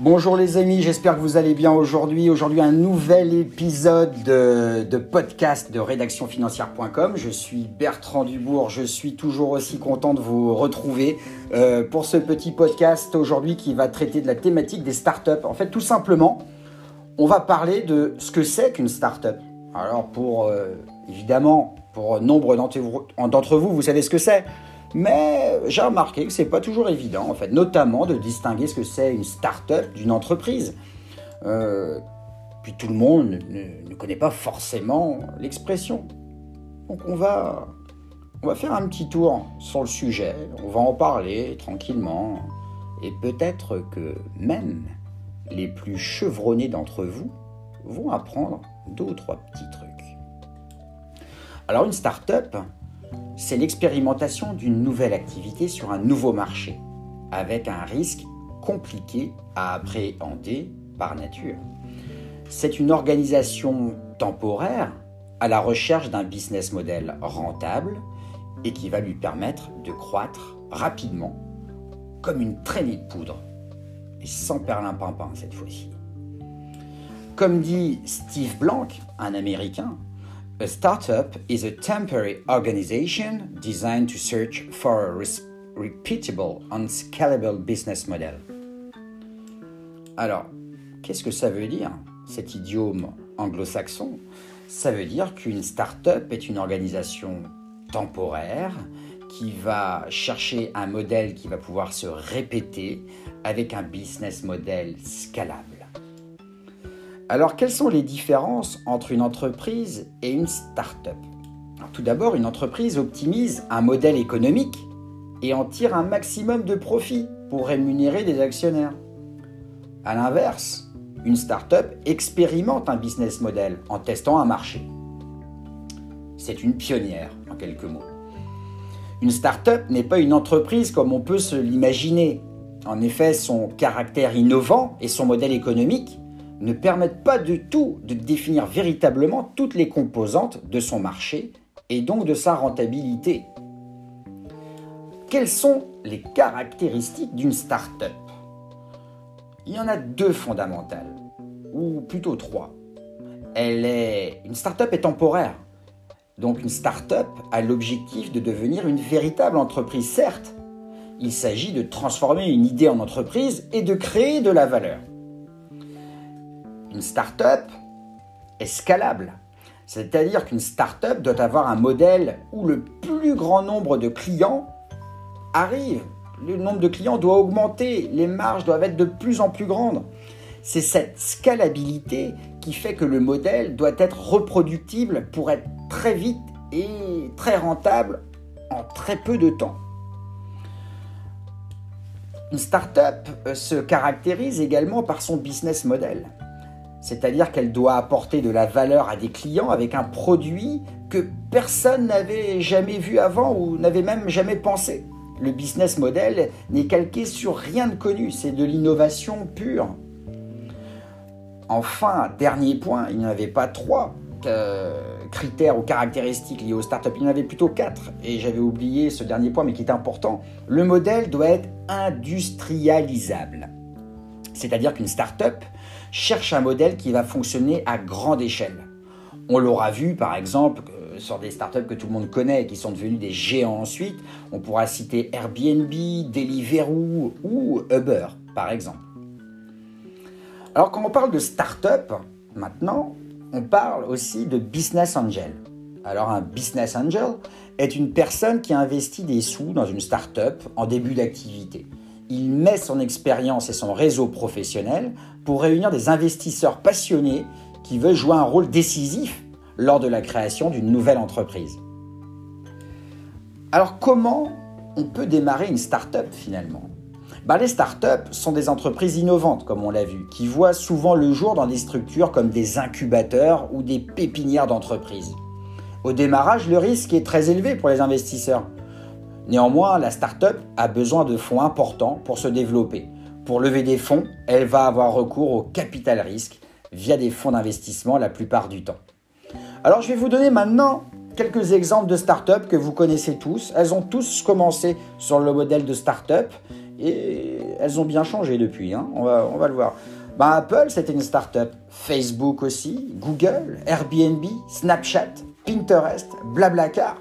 Bonjour les amis, j'espère que vous allez bien aujourd'hui. Aujourd'hui un nouvel épisode de, podcast de rédactionfinancière.com. Je suis Bertrand Dubourg, je suis toujours aussi content de vous retrouver euh, pour ce petit podcast aujourd'hui qui va traiter de la thématique des startups. En fait tout simplement, on va parler de ce que c'est qu'une startup. Alors pour, euh, évidemment, pour nombre d'entre vous, vous savez ce que c'est. Mais j'ai remarqué que c'est pas toujours évident, en fait, notamment de distinguer ce que c'est une start-up d'une entreprise. Euh, puis tout le monde ne, connaît pas forcément l'expression. Donc on va, on va faire un petit tour sur le sujet, on va en parler tranquillement, et peut-être que même les plus chevronnés d'entre vous vont apprendre deux ou trois petits trucs. Alors une start-up, c'est l'expérimentation d'une nouvelle activité sur un nouveau marché, avec un risque compliqué à appréhender par nature. C'est une organisation temporaire à la recherche d'un business model rentable et qui va lui permettre de croître rapidement, comme une traînée de poudre, et sans perlimpinpin cette fois-ci. Comme dit Steve Blank, un Américain, A startup is a temporary organization designed to search for a repeatable and scalable business model. Alors, qu'est-ce que ça veut dire, cet idiome anglo-saxon? Ça veut dire qu'une startup est une organisation temporaire qui va chercher un modèle qui va pouvoir se répéter avec un business model scalable. Alors, quelles sont les différences entre une entreprise et une start-up? Tout d'abord, une entreprise optimise un modèle économique et en tire un maximum de profit pour rémunérer des actionnaires. A l'inverse, une start-up expérimente un business model en testant un marché. C'est une pionnière, en quelques mots. Une start-up n'est pas une entreprise comme on peut se l'imaginer. En effet, son caractère innovant et son modèle économique ne permettent pas du tout de définir véritablement toutes les composantes de son marché et donc de sa rentabilité. Quelles sont les caractéristiques d'une start-up? Il y en a deux fondamentales, ou plutôt trois. Elle est une start-up est temporaire. Donc une start-up a l'objectif de devenir une véritable entreprise, certes. Il s'agit de transformer une idée en entreprise et de créer de la valeur une start-up est scalable. C'est-à-dire qu'une start-up doit avoir un modèle où le plus grand nombre de clients arrive. Le nombre de clients doit augmenter, les marges doivent être de plus en plus grandes. C'est cette scalabilité qui fait que le modèle doit être reproductible pour être très vite et très rentable en très peu de temps. Une start-up euh, se caractérise également par son business model c'est-à-dire qu'elle doit apporter de la valeur à des clients avec un produit que personne n'avait jamais vu avant ou n'avait même jamais pensé. Le business model n'est calqué sur rien de connu, c'est de l'innovation pure. Enfin, dernier point, il n'y en avait pas trois euh, critères ou caractéristiques liés aux startups, il y en avait plutôt quatre, et j'avais oublié ce dernier point mais qui est important. Le modèle doit être industrialisable. C'est-à-dire qu'une startup cherche un modèle qui va fonctionner à grande échelle. On l'aura vu par exemple euh, sur des startups que tout le monde connaît et qui sont devenus des géants ensuite. On pourra citer Airbnb, Deliveroo ou Uber par exemple. Alors quand on parle de startup, maintenant, on parle aussi de business angel. Alors un business angel est une personne qui investit des sous dans une startup en début d'activité il met son expérience et son réseau professionnel pour réunir des investisseurs passionnés qui veulent jouer un rôle décisif lors de la création d'une nouvelle entreprise. Alors comment on peut démarrer une start-up finalement? Ben, Les start-up sont des entreprises innovantes, comme on l'a vu, qui voient souvent le jour dans des structures comme des incubateurs ou des pépinières d'entreprises. Au démarrage, le risque est très élevé pour les investisseurs. Néanmoins, la start-up a besoin de fonds importants pour se développer. Pour lever des fonds, elle va avoir recours au capital risque via des fonds d'investissement la plupart du temps. Alors je vais vous donner maintenant quelques exemples de start-up que vous connaissez tous. Elles ont tous commencé sur le modèle de start-up Et elles ont bien changé depuis, hein. on, va, le voir. Bah, Apple, c'était une start-up. Facebook aussi, Google, Airbnb, Snapchat, Pinterest, Blablacar.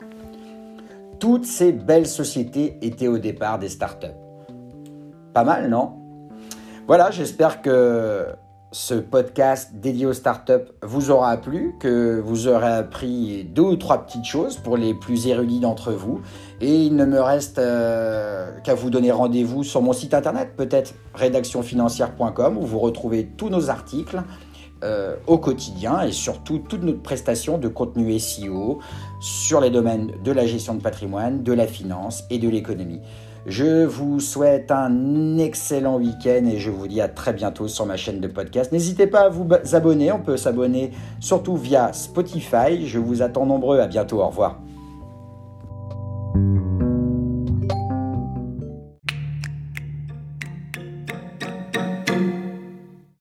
Toutes ces belles sociétés étaient au départ des start-up. Pas mal, non? Voilà, j'espère que ce podcast dédié aux startups vous aura plu, que vous aurez appris deux ou trois petites choses pour les plus érudits d'entre vous. Et il ne me reste euh, qu'à vous donner rendez-vous sur mon site internet, peut-être rédactionfinancière.com, où vous retrouvez tous nos articles euh, au quotidien et surtout toute notre prestation de contenu SEO sur les domaines de la gestion de patrimoine, de la finance et de l'économie. Je vous souhaite un excellent week-end et je vous dis à très bientôt sur ma chaîne de podcast. N'hésitez pas à vous abonner, on peut s'abonner surtout via Spotify. Je vous attends nombreux, à bientôt, au revoir.